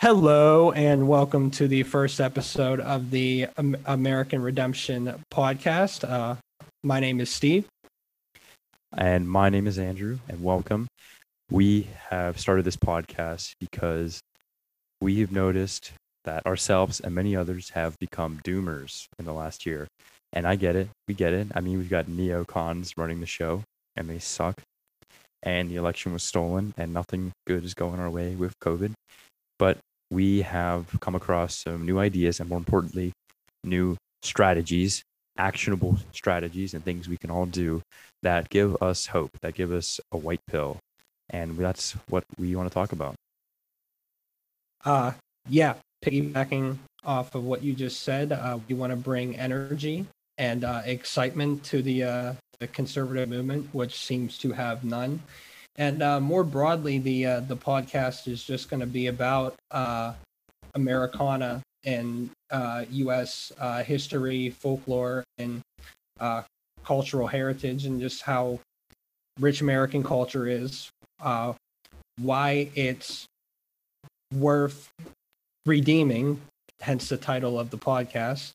Hello, and welcome to the first episode of the American Redemption podcast. Uh, my name is Steve. And my name is Andrew, and welcome. We have started this podcast because we've noticed that ourselves and many others have become doomers in the last year. And I get it. We get it. I mean, we've got neocons running the show, and they suck. And the election was stolen, and nothing good is going our way with COVID. But we have come across some new ideas and more importantly, new strategies, actionable strategies and things we can all do that give us hope, that give us a white pill. And that's what we want to talk about. Uh, yeah, piggybacking off of what you just said, uh, we want to bring energy and uh, excitement to the, uh, the conservative movement, which seems to have none. And uh, more broadly, the uh, the podcast is just going to be about uh, Americana and U.S. Uh, uh, history, folklore, and uh, cultural heritage, and just how rich American culture is, why it's worth redeeming, hence the title of the podcast,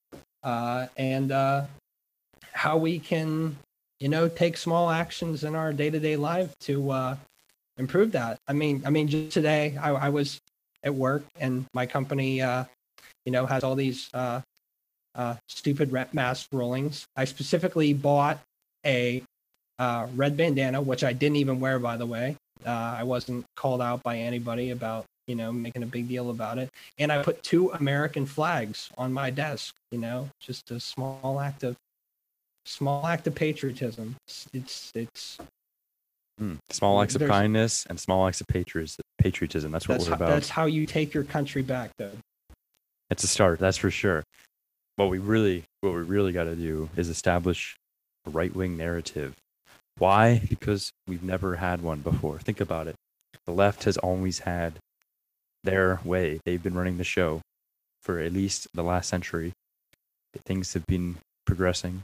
and how we can you know, take small actions in our day to day life to uh, improve that. I mean, I mean, just today I, I was at work and my company, uh, you know, has all these uh, uh, stupid rep mask rulings. I specifically bought a uh, red bandana, which I didn't even wear, by the way. Uh, I wasn't called out by anybody about you know making a big deal about it, and I put two American flags on my desk. You know, just a small act of small act of patriotism. It's it's mm, small acts of kindness and small acts of patriotism. That's what that's we're how, about. That's how you take your country back, though. It's a start, that's for sure. What we really, what we really got to do is establish a right-wing narrative. Why? Because we've never had one before. Think about it. The left has always had their way. They've been running the show for at least the last century. Things have been progressing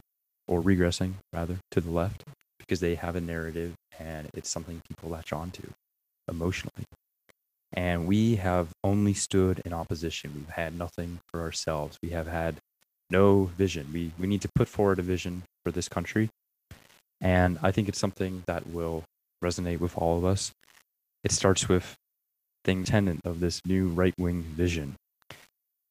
or regressing rather to the left because they have a narrative and it's something people latch onto emotionally. And we have only stood in opposition. We've had nothing for ourselves. We have had no vision. We, we need to put forward a vision for this country. And I think it's something that will resonate with all of us. It starts with the tenant of this new right wing vision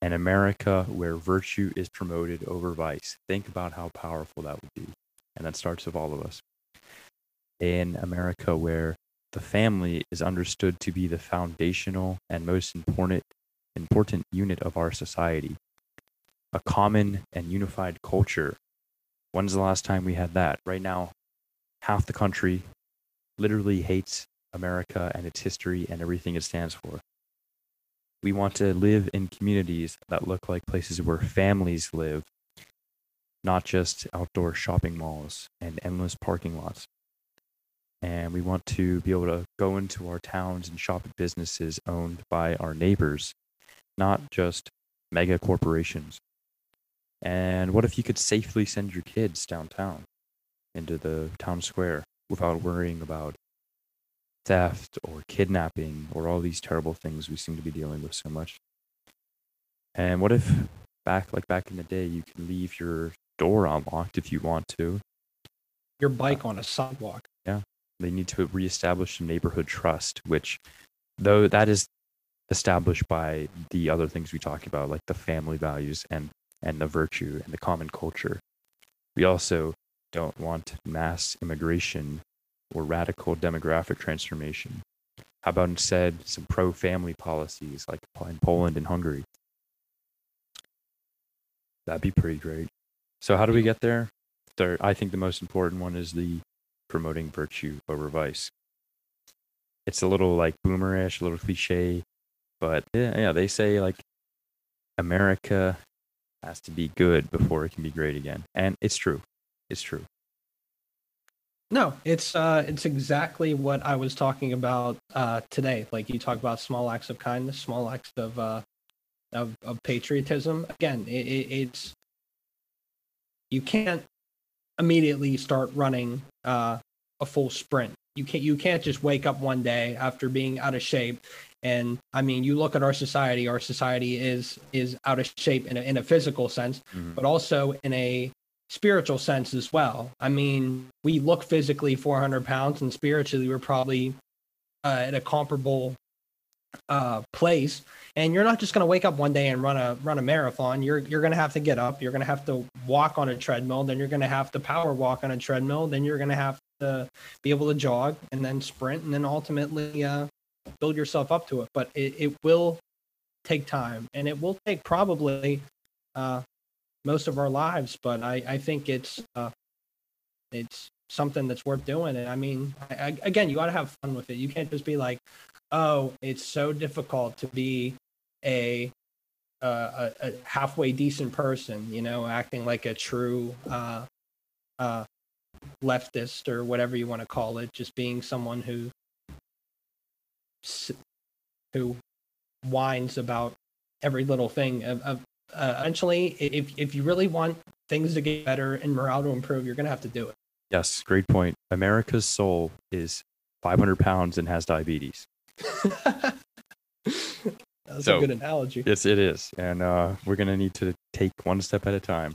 an America where virtue is promoted over vice. Think about how powerful that would be. And that starts with all of us. In America where the family is understood to be the foundational and most important important unit of our society. A common and unified culture. When's the last time we had that? Right now, half the country literally hates America and its history and everything it stands for. We want to live in communities that look like places where families live, not just outdoor shopping malls and endless parking lots. And we want to be able to go into our towns and shop at businesses owned by our neighbors, not just mega corporations. And what if you could safely send your kids downtown into the town square without worrying about theft or kidnapping or all these terrible things we seem to be dealing with so much. And what if back like back in the day you can leave your door unlocked if you want to? Your uh, bike on a sidewalk. Yeah. They need to reestablish a neighborhood trust, which though that is established by the other things we talk about, like the family values and and the virtue and the common culture. We also don't want mass immigration or radical demographic transformation? How about instead some pro family policies like in Poland and Hungary? That'd be pretty great. So, how do we get there? I think the most important one is the promoting virtue over vice. It's a little like boomerish, a little cliche, but yeah, yeah, they say like America has to be good before it can be great again. And it's true. It's true. No, it's uh, it's exactly what I was talking about uh, today. Like you talk about small acts of kindness, small acts of uh, of, of patriotism. Again, it, it, it's you can't immediately start running uh, a full sprint. You can't you can't just wake up one day after being out of shape And I mean, you look at our society. Our society is is out of shape in a, in a physical sense, Mhm. but also in a spiritual sense as well. I mean, we look physically 400 pounds, and spiritually, we're probably uh, at a comparable uh, place. And you're not just going to wake up one day and run a run a marathon. You're you're going to have to get up. You're going to have to walk on a treadmill. Then you're going to have to power walk on a treadmill. Then you're going to have to be able to jog and then sprint and then ultimately uh, build yourself up to it. But it, it will take time and it will take probably uh, most of our lives. But I, I think it's uh, it's something that's worth doing. And I mean, I, I, again, you got to have fun with it. You can't just be like, oh, it's so difficult to be a a, a halfway decent person, you know, acting like a true uh, uh, leftist or whatever you want to call it, just being someone who who whines about every little thing. Of, of uh, eventually, if if you really want things to get better and morale to improve, you're gonna have to do it. Yes, great point. America's soul is 500 pounds and has diabetes. That's So- a good analogy. Yes, it is. And uh, we're going to need to take one step at a time.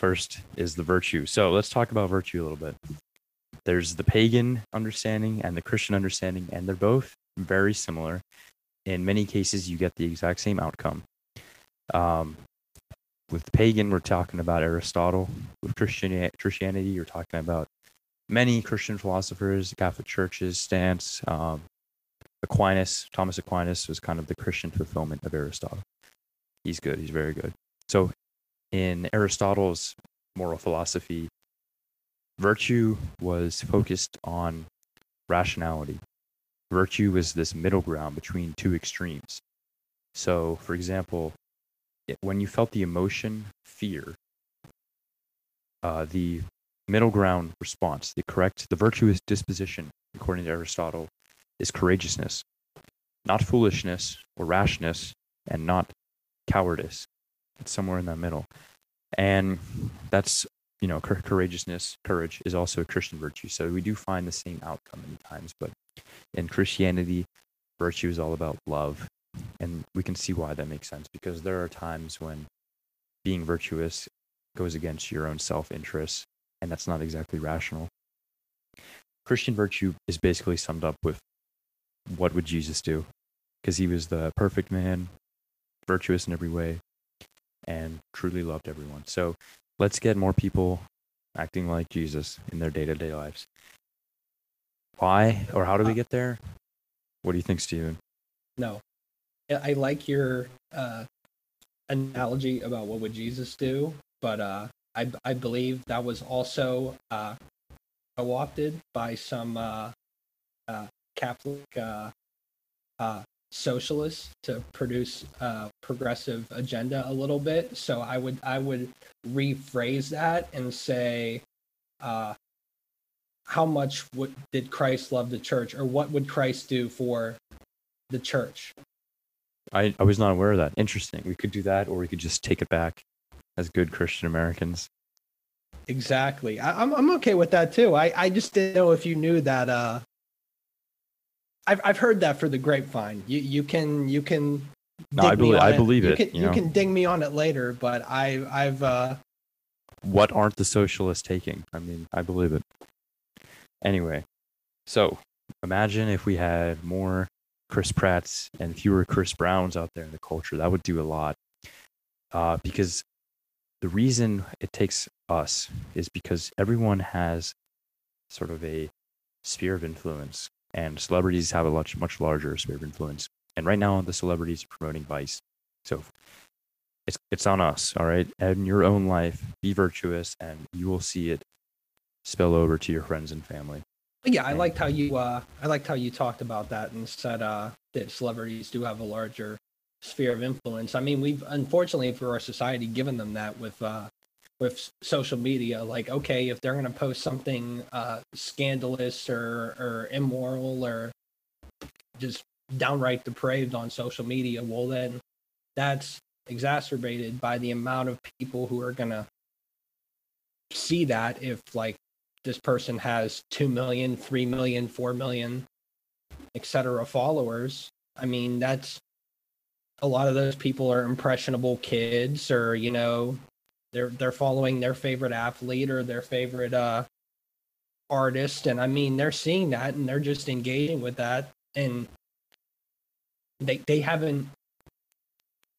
First is the virtue. So let's talk about virtue a little bit. There's the pagan understanding and the Christian understanding, and they're both very similar. In many cases, you get the exact same outcome. Um, with pagan, we're talking about Aristotle. With Christian, Christianity, you're talking about many Christian philosophers, Catholic churches, stance, um, Aquinas, Thomas Aquinas was kind of the Christian fulfillment of Aristotle. He's good. He's very good. So, in Aristotle's moral philosophy, virtue was focused on rationality. Virtue was this middle ground between two extremes. So, for example, when you felt the emotion fear, uh, the middle ground response, the correct, the virtuous disposition, according to Aristotle, is courageousness, not foolishness or rashness, and not cowardice. It's somewhere in that middle. And that's, you know, cour- courageousness, courage is also a Christian virtue. So we do find the same outcome many times. But in Christianity, virtue is all about love. And we can see why that makes sense because there are times when being virtuous goes against your own self interest, and that's not exactly rational. Christian virtue is basically summed up with what would Jesus do? Because he was the perfect man, virtuous in every way, and truly loved everyone. So let's get more people acting like Jesus in their day to day lives. Why or how do we uh, get there? What do you think, Steven? No, I like your uh, analogy about what would Jesus do, but uh, I I believe that was also uh, co-opted by some uh, uh, Catholic uh, uh, socialists to produce a progressive agenda a little bit. So I would I would rephrase that and say. How much would, did Christ love the church, or what would Christ do for the church? I, I was not aware of that. Interesting. We could do that, or we could just take it back as good Christian Americans. Exactly. I, I'm I'm okay with that too. I, I just didn't know if you knew that. Uh, I've I've heard that for the grapevine. You you can you can. No, I believe- I believe you it, Can, you you, know. can ding me on it later, but I I've uh, What aren't the socialists taking? I mean, I believe it. Anyway, so imagine if we had more Chris Pratts and fewer Chris Browns out there in the culture. That would do a lot. Uh, because the reason it takes us is because everyone has sort of a sphere of influence, and celebrities have a much much larger sphere of influence. And right now, the celebrities are promoting vice. So it's it's on us, all right. In your own life, be virtuous, and you will see it spill over to your friends and family. Yeah. I liked how you uh I liked how you talked about that and said uh that celebrities do have a larger sphere of influence. I mean, we've unfortunately for our society given them that with uh with social media. Like, okay, if they're gonna post something uh scandalous or or immoral or just downright depraved on social media, well then that's exacerbated by the amount of people who are gonna see that if like this person has 2 million 3 million 4 million etc followers I mean, that's a lot of those people are impressionable kids or, you know, they're they're following their favorite athlete or their favorite uh artist. And I mean, they're seeing that and they're just engaging with that. And they they haven't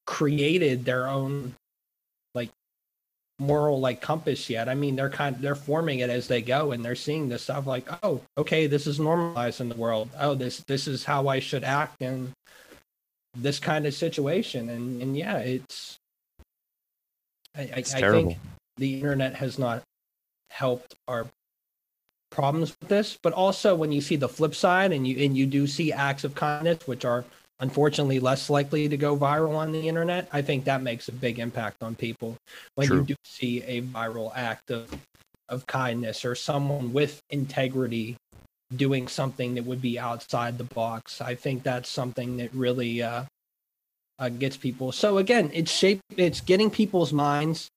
created their own moral like compass yet. I mean, they're kind of, they're forming it as they go, and they're seeing this stuff like, oh, okay, this is normalized in the world. Oh, this this is how I should act in this kind of situation, and and yeah, it's. I, It's I, I think the internet has not helped our problems with this, but also when you see the flip side, and you and you do see acts of kindness, which are unfortunately less likely to go viral on the internet, I think that makes a big impact on people. When True. you do see a viral act of of kindness or someone with integrity doing something that would be outside the box, I think that's something that really uh, uh, gets people. So again, it's shape. It's getting people's minds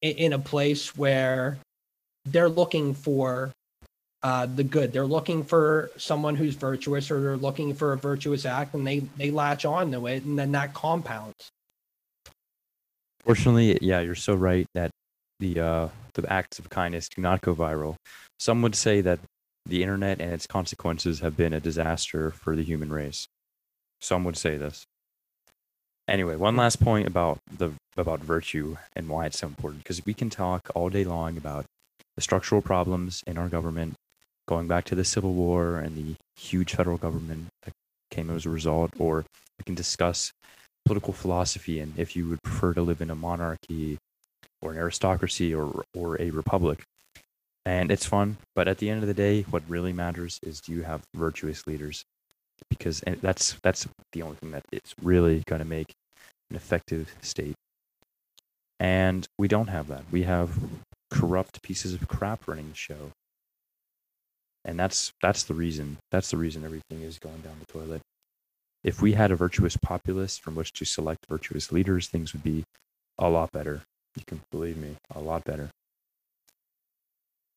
in, in a place where they're looking for uh, the good. They're looking for someone who's virtuous, or they're looking for a virtuous act, and they they latch on to it, and then that compounds. Fortunately, yeah, you're so right that the uh, the acts of kindness do not go viral. Some would say that the internet and its consequences have been a disaster for the human race. Some would say this. Anyway, one last point about the about virtue and why it's so important because we can talk all day long about the structural problems in our government, going back to the Civil War and the huge federal government that came as a result, or we can discuss political philosophy and if you would prefer to live in a monarchy or an aristocracy or or a republic. And it's fun, but at the end of the day, what really matters is do you have virtuous leaders? Because that's that's the only thing that is really going to make an effective state. And we don't have that. We have corrupt pieces of crap running the show. And that's that's the reason. That's the reason everything is going down the toilet if we had a virtuous populace from which to select virtuous leaders, things would be a lot better. You can believe me, a lot better.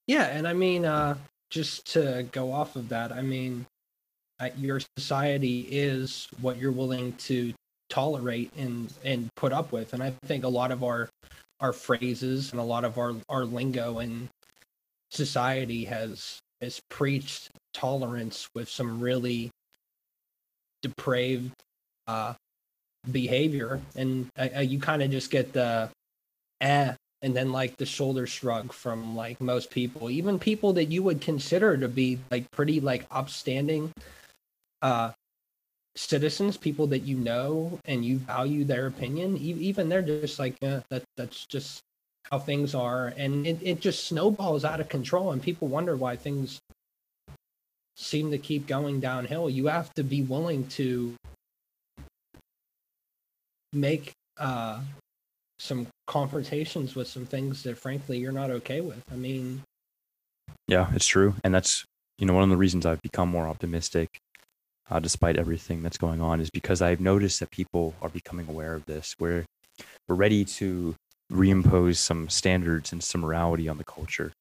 Yeah, and I mean, uh, just to go off of that, I mean, uh, your society is what you're willing to tolerate and and put up with, and I think a lot of our our phrases and a lot of our our lingo in society has has preached tolerance with some really depraved uh, behavior, and uh, uh, you kind of just get the eh and then like the shoulder shrug from like most people. Even people that you would consider to be like pretty like upstanding uh citizens people that you know and you value their opinion e- even they're just like eh, that that's just how things are and it, it just snowballs out of control and people wonder why things seem to keep going downhill you have to be willing to make uh some confrontations with some things that frankly you're not okay with. I mean, Yeah, it's true, and that's you know one of the reasons I've become more optimistic, uh, despite everything that's going on, is because I've noticed that people are becoming aware of this. We're we're ready to reimpose some standards and some morality on the culture,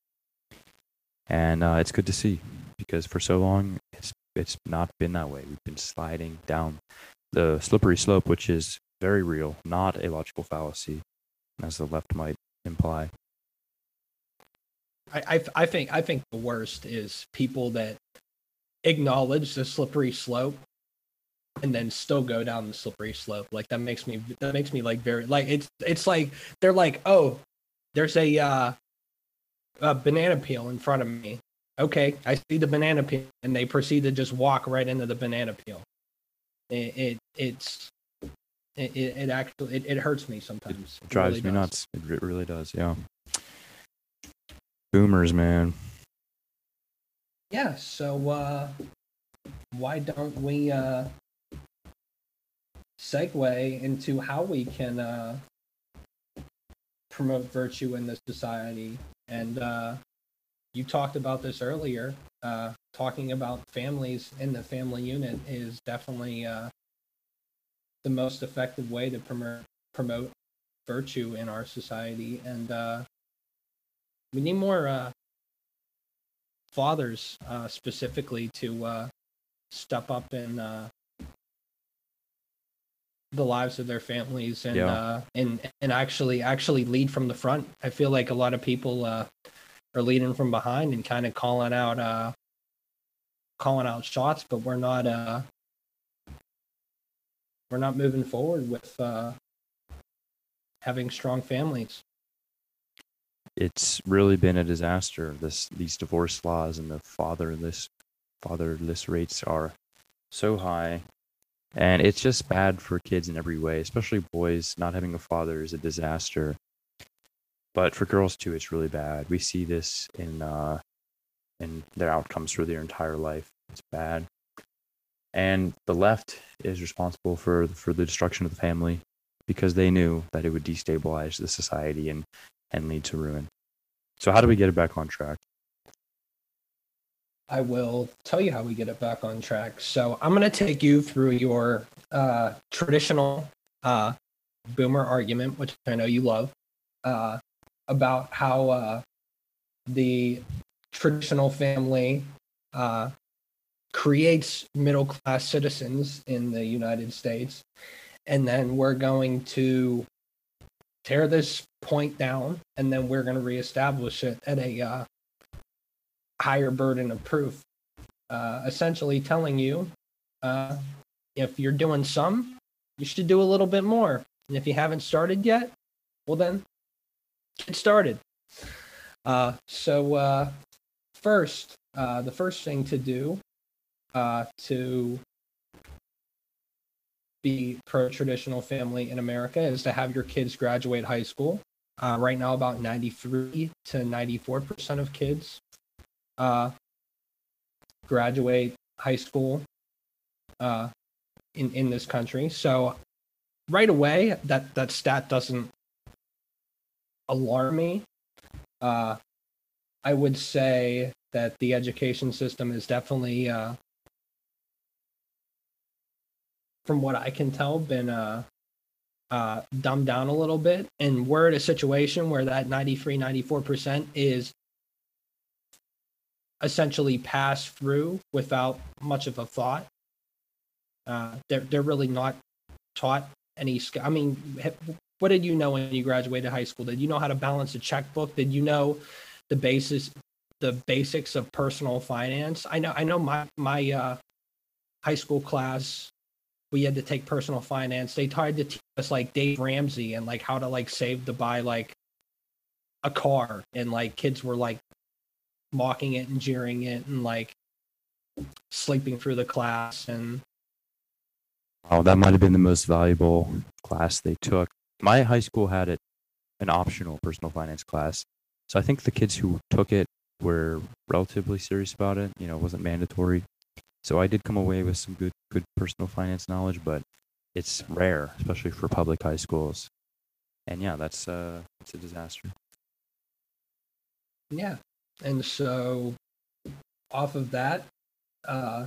and uh, it's good to see because for so long it's it's not been that way. We've been sliding down the slippery slope, which is very real, not a logical fallacy, as the left might imply. I, I I think I think the worst is people that acknowledge the slippery slope and then still go down the slippery slope. Like that makes me that makes me like very like it's it's like they're like, oh, there's a uh a banana peel in front of me. Okay, I see the banana peel, and they proceed to just walk right into the banana peel. It, it it's it, it, it actually it, it hurts me sometimes. It drives really me does. nuts. It really does. Yeah. Boomers, man. Yeah, so uh why don't we uh segue into how we can uh promote virtue in this society. And uh you talked about this earlier uh talking about families in the family unit is definitely uh the most effective way to promote promote virtue in our society. And uh we need more uh fathers specifically to step up and the lives of their families and Yeah. uh, and and actually actually lead from the front. I feel like a lot of people uh, are leading from behind and kind of calling out uh, calling out shots, but we're not uh, we're not moving forward with uh, having strong families. it's really been a disaster. This these divorce laws and the fatherless fatherless rates are so high, and it's just bad for kids in every way, especially boys. Not having a father is a disaster. But for girls too, it's really bad. We see this in uh, in their outcomes for their entire life. It's bad, and the left is responsible for for the destruction of the family because they knew that it would destabilize the society and and lead to ruin. So how do we get it back on track? I will tell you how we get it back on track. So I'm going to take you through your uh, traditional uh, boomer argument, which I know you love, uh, about how uh, the traditional family uh, creates middle class citizens in the United States. And then we're going to tear this point down and then we're going to reestablish it at a uh, higher burden of proof, uh, essentially telling you uh, if you're doing some, you should do a little bit more. And if you haven't started yet, well, then get started. Uh, so, uh, first, uh, the first thing to do uh, to be pro traditional family in America is to have your kids graduate high school. Uh, right now, about 93 to 94% of kids uh, graduate high school uh, in in this country. So right away, that that stat doesn't alarm me. Uh, I would say that the education system is definitely, uh, from what I can tell, been uh, uh, dumbed down a little bit, and we're at a situation where that 93, 94 percent is essentially pass through without much of a thought. Uh, they're they're really not taught any. I mean, what did you know when you graduated high school? Did you know how to balance a checkbook? Did you know the basis, the basics of personal finance? I know. I know my my uh, high school class. We had to take personal finance. They tried to teach us like Dave Ramsey and like how to like save to buy like a car, and like kids were like mocking it and jeering it and like sleeping through the class and Oh, that might have been the most valuable class they took. My high school had it an optional personal finance class. So I think the kids who took it were relatively serious about it. You know, it wasn't mandatory. So I did come away with some good good personal finance knowledge, but it's rare, especially for public high schools. And yeah, that's uh it's a disaster. yeah and so off of that uh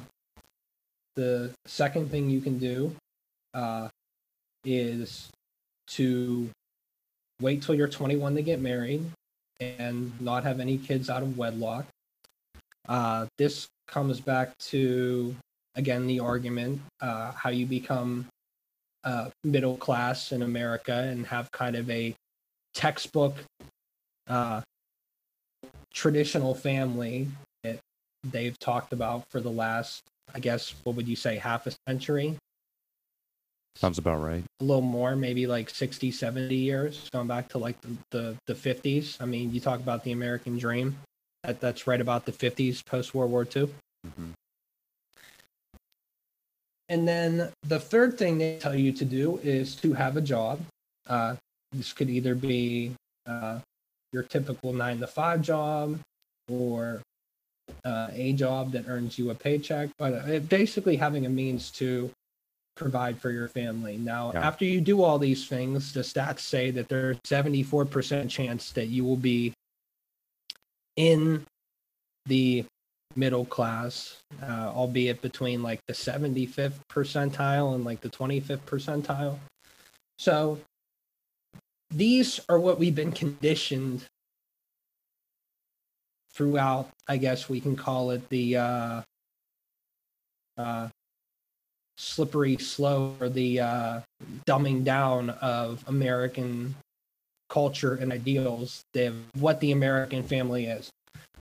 the second thing you can do uh is to wait till you're 21 to get married and not have any kids out of wedlock. Uh this comes back to again the argument uh how you become uh middle class in america and have kind of a textbook uh traditional family that they've talked about for the last, I guess, what would you say, half a century? Sounds about right. A little more, maybe like 60, 70 years, going back to like the, the, the 50s. I mean, you talk about the American dream. That, that's right about the 50s, post World War II. hmm And then the third thing they tell you to do is to have a job. Uh, this could either be uh, your typical nine to five job or uh, a job that earns you a paycheck, but uh, basically having a means to provide for your family. Now, Yeah. after you do all these things, the stats say that there's 74% chance that you will be in the middle class, uh, albeit between like the 75th percentile and like the 25th percentile. So these are what we've been conditioned throughout, I guess we can call it the uh, uh, slippery slope or the uh, dumbing down of American culture and ideals of what the American family is.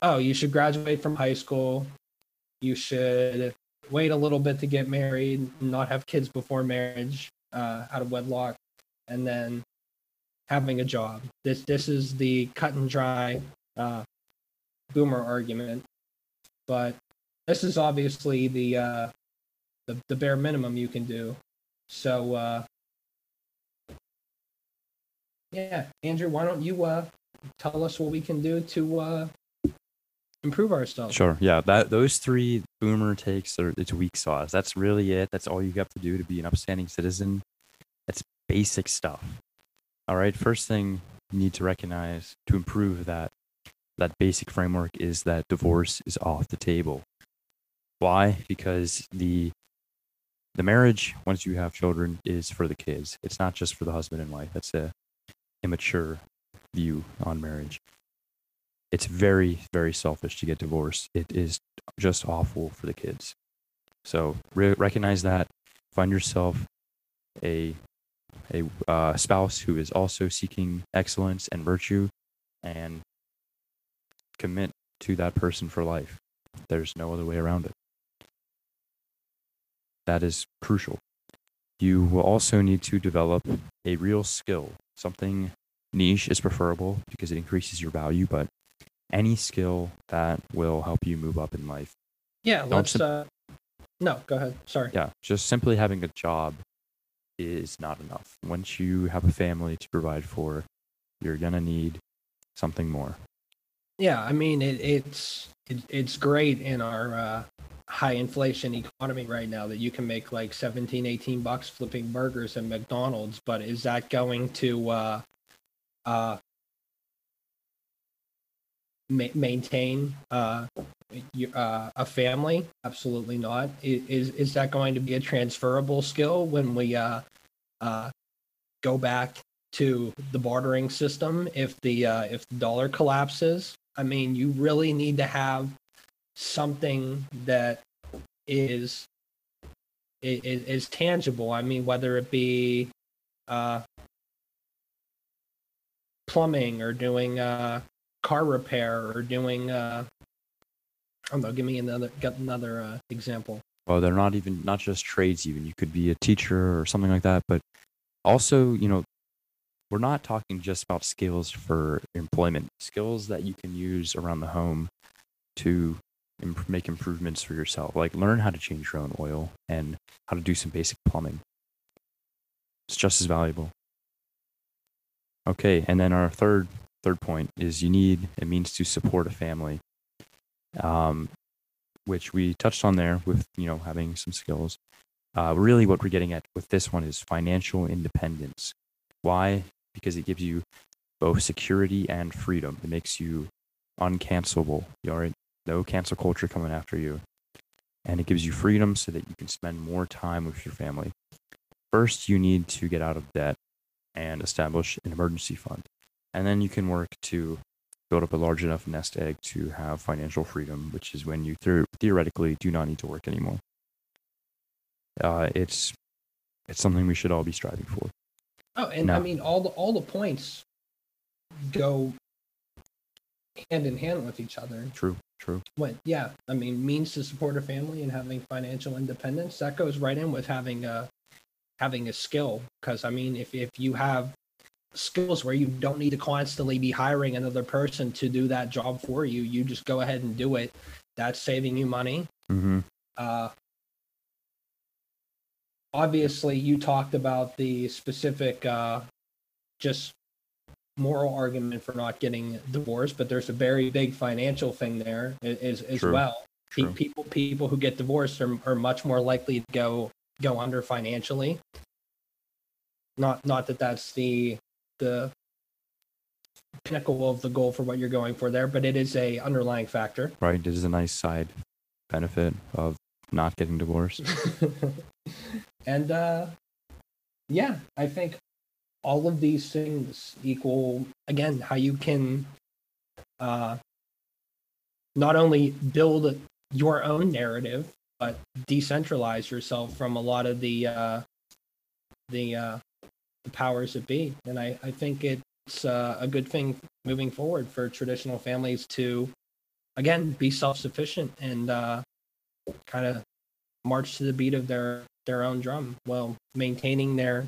Oh, you should graduate from high school. You should wait a little bit to get married, not have kids before marriage, uh, out of wedlock, and then having a job. This this is the cut and dry uh, boomer argument, but this is obviously the uh, the, the bare minimum you can do. So uh, yeah, Andrew, why don't you uh, tell us what we can do to uh, improve ourselves? Sure. Yeah. That those three boomer takes are it's weak sauce. That's really it. That's all you have to do to be an upstanding citizen. That's basic stuff. All right. First thing you need to recognize to improve that that basic framework is that divorce is off the table. Why? Because the the marriage, once you have children, is for the kids. It's not just for the husband and wife. That's a immature view on marriage. It's very, very selfish to get divorced. It is just awful for the kids. So re- recognize that. Find yourself a a uh, spouse who is also seeking excellence and virtue, and commit to that person for life. There's no other way around it. That is crucial. You will also need to develop a real skill. Something niche is preferable because it increases your value, but any skill that will help you move up in life. Yeah, Don't let's. sim- Uh, no, go ahead. Sorry. Yeah, just simply having a job is not enough. Once you have a family to provide for, you're to need something more. Yeah, I mean it, it's it, it's great in our uh, high inflation economy right now that you can make like 17 18 bucks flipping burgers at McDonald's, but is that going to uh uh ma- maintain uh, uh a family? Absolutely not. Is is that going to be a transferable skill when we uh uh go back to the bartering system if the uh, if the dollar collapses. I mean, you really need to have something that is is, is tangible. I mean, whether it be uh, plumbing or doing uh, car repair or doing uh, I don't know. Give me another get another uh, example. Well, they're not even not just trades. Even you could be a teacher or something like that. But also, you know, we're not talking just about skills for employment. Skills that you can use around the home to imp- make improvements for yourself. Like learn how to change your own oil and how to do some basic plumbing. It's just as valuable. Okay, and then our third third point is you need a means to support a family. Um, which we touched on there with you know having some skills. Uh, really, what we're getting at with this one is financial independence. Why? Because it gives you both security and freedom. It makes you uncancelable. You are no cancel culture coming after you, and it gives you freedom so that you can spend more time with your family. First, you need to get out of debt and establish an emergency fund, and then you can work to build up a large enough nest egg to have financial freedom, which is when you ther- theoretically do not need to work anymore. Uh, it's it's something we should all be striving for. Oh, and I mean all the all the points go hand in hand with each other. True, true. When yeah, I mean means to support a family and having financial independence that goes right in with having a having a skill because I mean if if you have skills where you don't need to constantly be hiring another person to do that job for you, you just go ahead and do it. That's saving you money. Mm-hmm. Uh, obviously, you talked about the specific, uh, just moral argument for not getting divorced, but there's a very big financial thing there as as True. well. True. People people who get divorced are, are much more likely to go go under financially. Not not that that's the the pinnacle of the goal for what you're going for there, but it is a underlying factor. Right. It is a nice side benefit of not getting divorced. and uh yeah i think all of these things equal again how you can uh not only build your own narrative but decentralize yourself from a lot of the uh, the, uh, the powers that be. And I, I think it's uh, a good thing moving forward for traditional families to, again, be self sufficient and uh, kind of march to the beat of their, their own drum while maintaining their,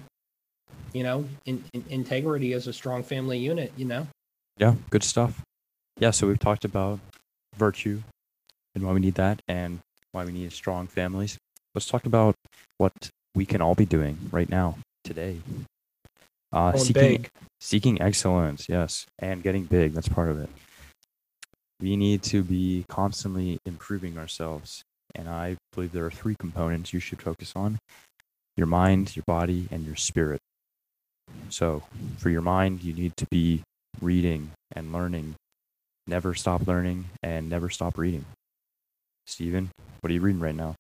you know, in, in, integrity as a strong family unit, you know? Yeah, good stuff. Yeah, so we've talked about virtue and why we need that and why we need strong families. Let's talk about what we can all be doing right now, today. Uh, seeking, big. seeking excellence, yes, and getting big. That's part of it. We need to be constantly improving ourselves. And I believe there are three components you should focus on your mind, your body, and your spirit. So, for your mind, you need to be reading and learning. Never stop learning and never stop reading. Stephen, what are you reading right now?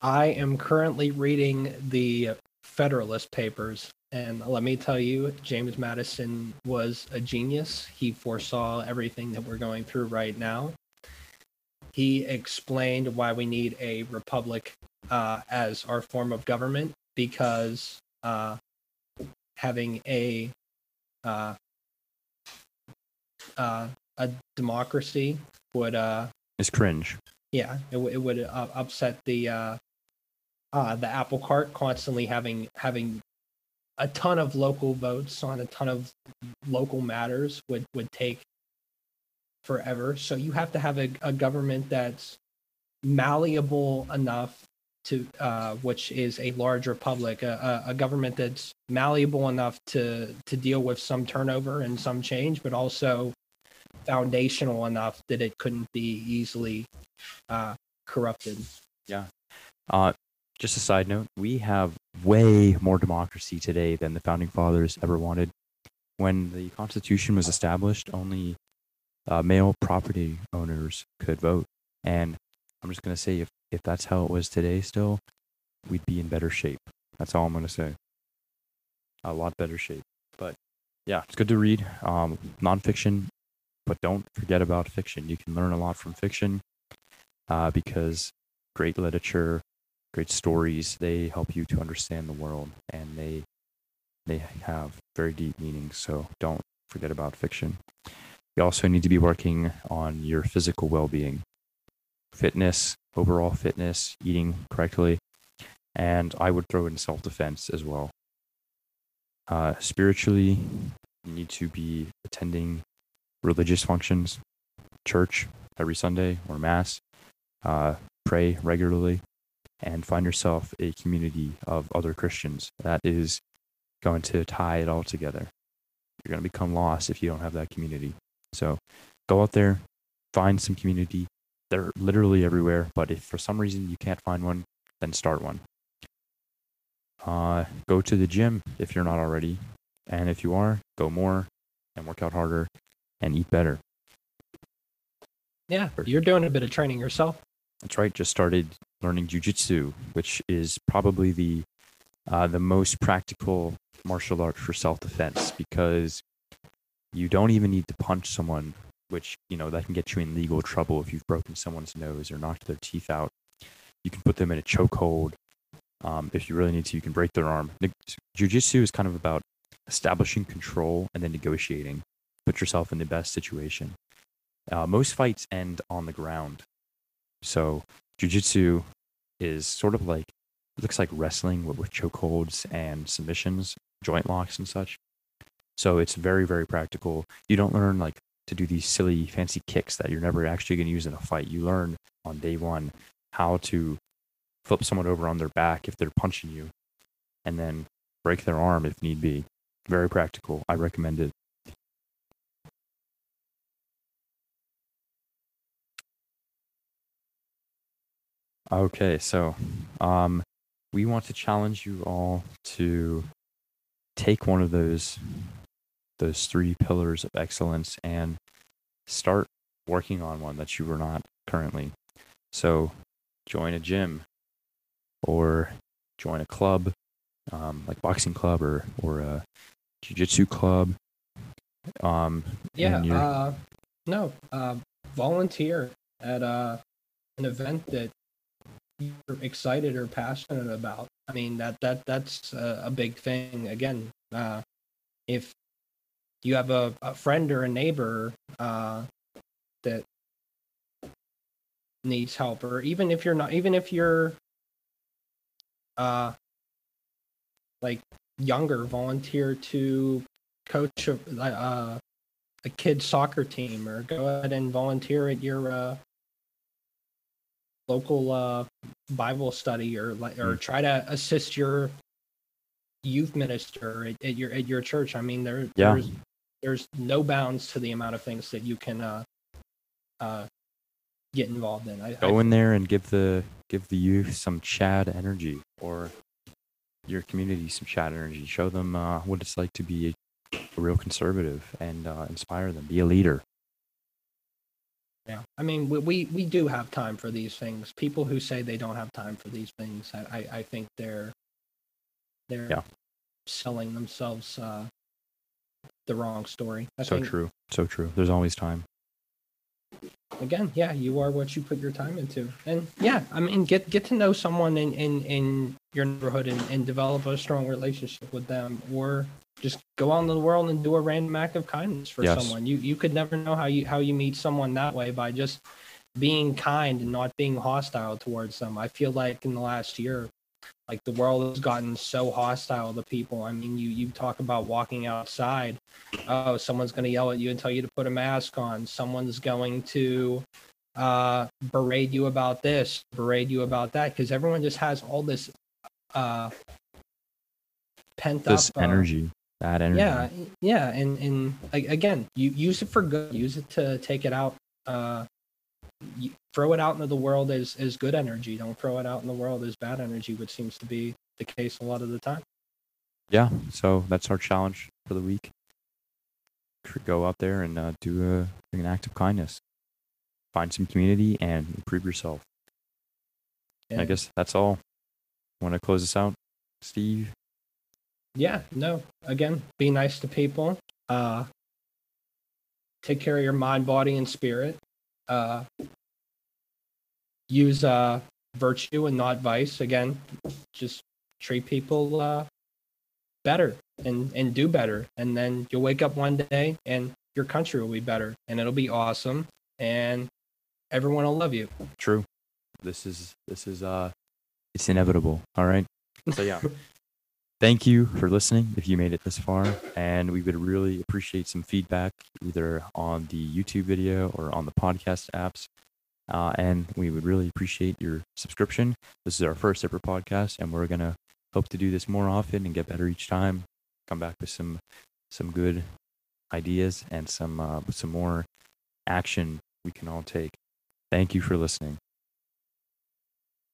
I am currently reading the Federalist Papers, and let me tell you, James Madison was a genius. He foresaw everything that we're going through right now. He explained why we need a republic uh, as our form of government because uh, having a uh, uh, a democracy would uh, It's cringe. yeah, it, w- it would uh, upset the uh, uh, the apple cart constantly having having a ton of local votes on a ton of local matters would would take forever. So you have to have a, a government that's malleable enough to uh, which is a large republic, a, a, government that's malleable enough to to deal with some turnover and some change, but also foundational enough that it couldn't be easily uh, corrupted. Uh, just a side note, we have way more democracy today than the founding fathers ever wanted. When the Constitution was established, only uh, male property owners could vote. And I'm just going to say, if, if that's how it was today still, we'd be in better shape. That's all I'm going to say. A lot better shape. But yeah, it's good to read um, nonfiction, but don't forget about fiction. You can learn a lot from fiction uh, because great literature great stories. They help you to understand the world and they they have very deep meanings so don't forget about fiction. You also need to be working on your physical well-being fitness overall fitness eating correctly and i would throw in self-defense as well. Uh, spiritually you need to be attending religious functions church every sunday or mass uh, pray regularly and find yourself a community of other Christians. That is going to tie it all together. You're going to become lost if you don't have that community. So go out there, find some community. They're literally everywhere, but if for some reason you can't find one, then start one. Uh, go to the gym if you're not already. And if you are, go more and work out harder and eat better. Yeah, you're doing a bit of training yourself. That's right. Just started learning jujitsu, which is probably the uh, the most practical martial art for self defense because you don't even need to punch someone, which you know that can get you in legal trouble if you've broken someone's nose or knocked their teeth out. You can put them in a chokehold. Um, if you really need to, you can break their arm. Jujitsu is kind of about establishing control and then negotiating. Put yourself in the best situation. Uh, most fights end on the ground, so jujitsu is sort of like looks like wrestling with, with chokeholds and submissions, joint locks and such. So it's very very practical. You don't learn like to do these silly fancy kicks that you're never actually going to use in a fight. You learn on day one how to flip someone over on their back if they're punching you, and then break their arm if need be. Very practical. I recommend it. Okay, so um, we want to challenge you all to take one of those those three pillars of excellence and start working on one that you are not currently. So, join a gym or join a club, um, like boxing club or or a jiu-jitsu club. Um, Yeah. Uh, no. Uh, volunteer at uh, an event that you're excited or passionate about. I mean that that that's a, a big thing. Again, uh, if you have a, a friend or a neighbor uh, that needs help, or even if you're not, even if you're uh, like younger, volunteer to coach a, uh, a kid soccer team, or go ahead and volunteer at your uh, local uh, Bible study, or like, or Mm. try to assist your youth minister at, at your at your church. I mean, there Yeah. there's there's no bounds to the amount of things that you can uh, uh, get involved in. I, Go I, in there and give the give the youth some Chad energy, or your community some Chad energy. Show them uh, what it's like to be a, a real conservative, and uh, inspire them. Be a leader. Yeah, I mean, we, we we do have time for these things. People who say they don't have time for these things, I I, I think they're they're Yeah. selling themselves uh, the wrong story. I so think, true. So true. There's always time. Again, yeah, you are what you put your time into, and yeah, I mean, get get to know someone in in, in your neighborhood and, and develop a strong relationship with them, or just go out in the world and do a random act of kindness for Yes. someone. You you could never know how you how you meet someone that way by just being kind and not being hostile towards them. I feel like in the last year, like the world has gotten so hostile to people. I mean, you you talk about walking outside. Oh, someone's going to yell at you and tell you to put a mask on. Someone's going to uh, berate you about this, berate you about that, because everyone just has all this uh, pent This up uh, that energy. yeah, yeah, and and again, you use it for good. Use it to take it out. Uh, throw it out into the world as as good energy. Don't throw it out in the world as bad energy, which seems to be the case a lot of the time. yeah. So that's our challenge for the week. Go out there and uh, do a, an act of kindness. Find some community and improve yourself. And I guess that's all. Want to close this out, Steve? Yeah, no. Again, be nice to people. Uh, take care of your mind, body, and spirit. Uh, use uh, virtue and not vice. Again, just treat people uh, better and and do better, and then you'll wake up one day and your country will be better, and it'll be awesome, and everyone will love you. True. This is this is uh, it's inevitable. All right. So yeah. Thank you for listening if you made it this far, and we would really appreciate some feedback either on the YouTube video or on the podcast apps. Uh, and we would really appreciate your subscription. This is our first ever podcast, and we're gonna hope to do this more often and get better each time. Come back with some some good ideas and some uh, some more action we can all take. Thank you for listening.